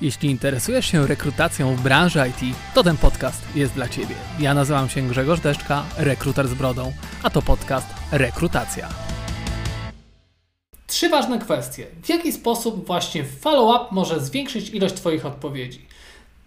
Jeśli interesujesz się rekrutacją w branży IT, to ten podcast jest dla Ciebie. Ja nazywam się Grzegorz Deszczka, rekruter z brodą, a to podcast Rekrutacja. Trzy ważne kwestie. W jaki sposób właśnie follow-up może zwiększyć ilość Twoich odpowiedzi?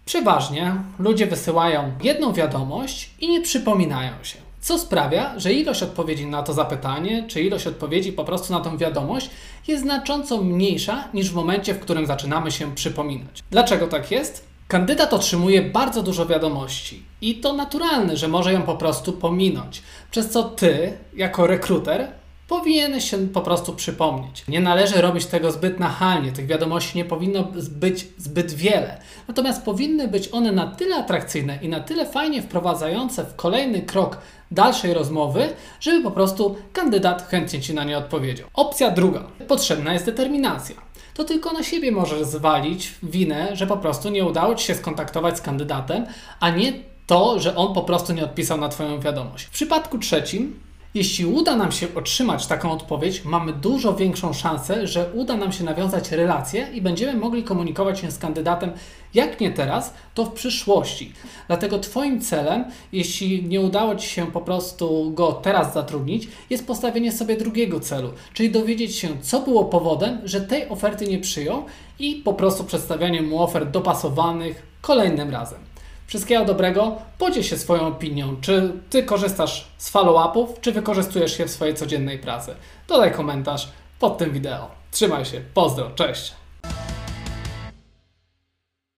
Przeważnie ludzie wysyłają jedną wiadomość i nie przypominają się. Co sprawia, że ilość odpowiedzi na to zapytanie, czy ilość odpowiedzi po prostu na tą wiadomość jest znacząco mniejsza niż w momencie, w którym zaczynamy się przypominać. Dlaczego tak jest? Kandydat otrzymuje bardzo dużo wiadomości i to naturalne, że może ją po prostu pominąć, przez co ty, jako rekruter, powinieneś się po prostu przypomnieć. Nie należy robić tego zbyt nachalnie, tych wiadomości nie powinno być zbyt wiele. Natomiast powinny być one na tyle atrakcyjne i na tyle fajnie wprowadzające w kolejny krok dalszej rozmowy, żeby po prostu kandydat chętnie Ci na nie odpowiedział. Opcja druga. Potrzebna jest determinacja. To tylko na siebie możesz zwalić winę, że po prostu nie udało Ci się skontaktować z kandydatem, a nie to, że on po prostu nie odpisał na Twoją wiadomość. W przypadku trzecim jeśli uda nam się otrzymać taką odpowiedź, mamy dużo większą szansę, że uda nam się nawiązać relacje i będziemy mogli komunikować się z kandydatem, jak nie teraz, to w przyszłości. Dlatego Twoim celem, jeśli nie udało Ci się po prostu go teraz zatrudnić, jest postawienie sobie drugiego celu, czyli dowiedzieć się, co było powodem, że tej oferty nie przyjął i po prostu przedstawianie mu ofert dopasowanych kolejnym razem. Wszystkiego dobrego. Podziel się swoją opinią. Czy ty korzystasz z follow-upów, czy wykorzystujesz je w swojej codziennej pracy? Dodaj komentarz pod tym wideo. Trzymaj się. Pozdro. Cześć.